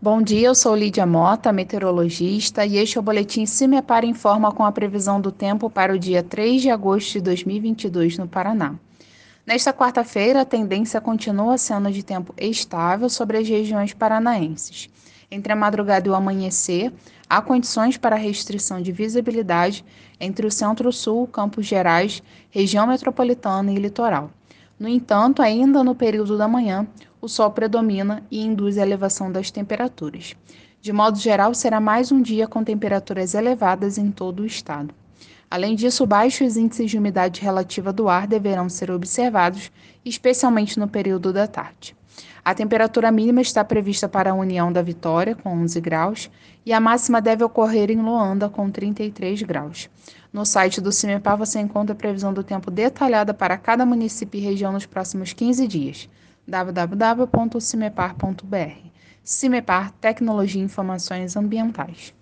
Bom dia, eu sou Lídia Mota, meteorologista, e este é o boletim Cimepar Informa com a previsão do tempo para o dia 3 de agosto de 2022 no Paraná. Nesta quarta-feira, a tendência continua sendo de tempo estável sobre as regiões paranaenses. Entre a madrugada e o amanhecer, há condições para restrição de visibilidade entre o centro-sul, Campos Gerais, região metropolitana e litoral. No entanto, ainda no período da manhã, o sol predomina e induz a elevação das temperaturas. De modo geral, será mais um dia com temperaturas elevadas em todo o estado. Além disso, baixos índices de umidade relativa do ar deverão ser observados, especialmente no período da tarde. A temperatura mínima está prevista para a União da Vitória, com 11 graus, e a máxima deve ocorrer em Luanda, com 33 graus. No site do CIMEPAR você encontra a previsão do tempo detalhada para cada município e região nos próximos 15 dias. www.cimepar.br CIMEPAR Tecnologia e Informações Ambientais.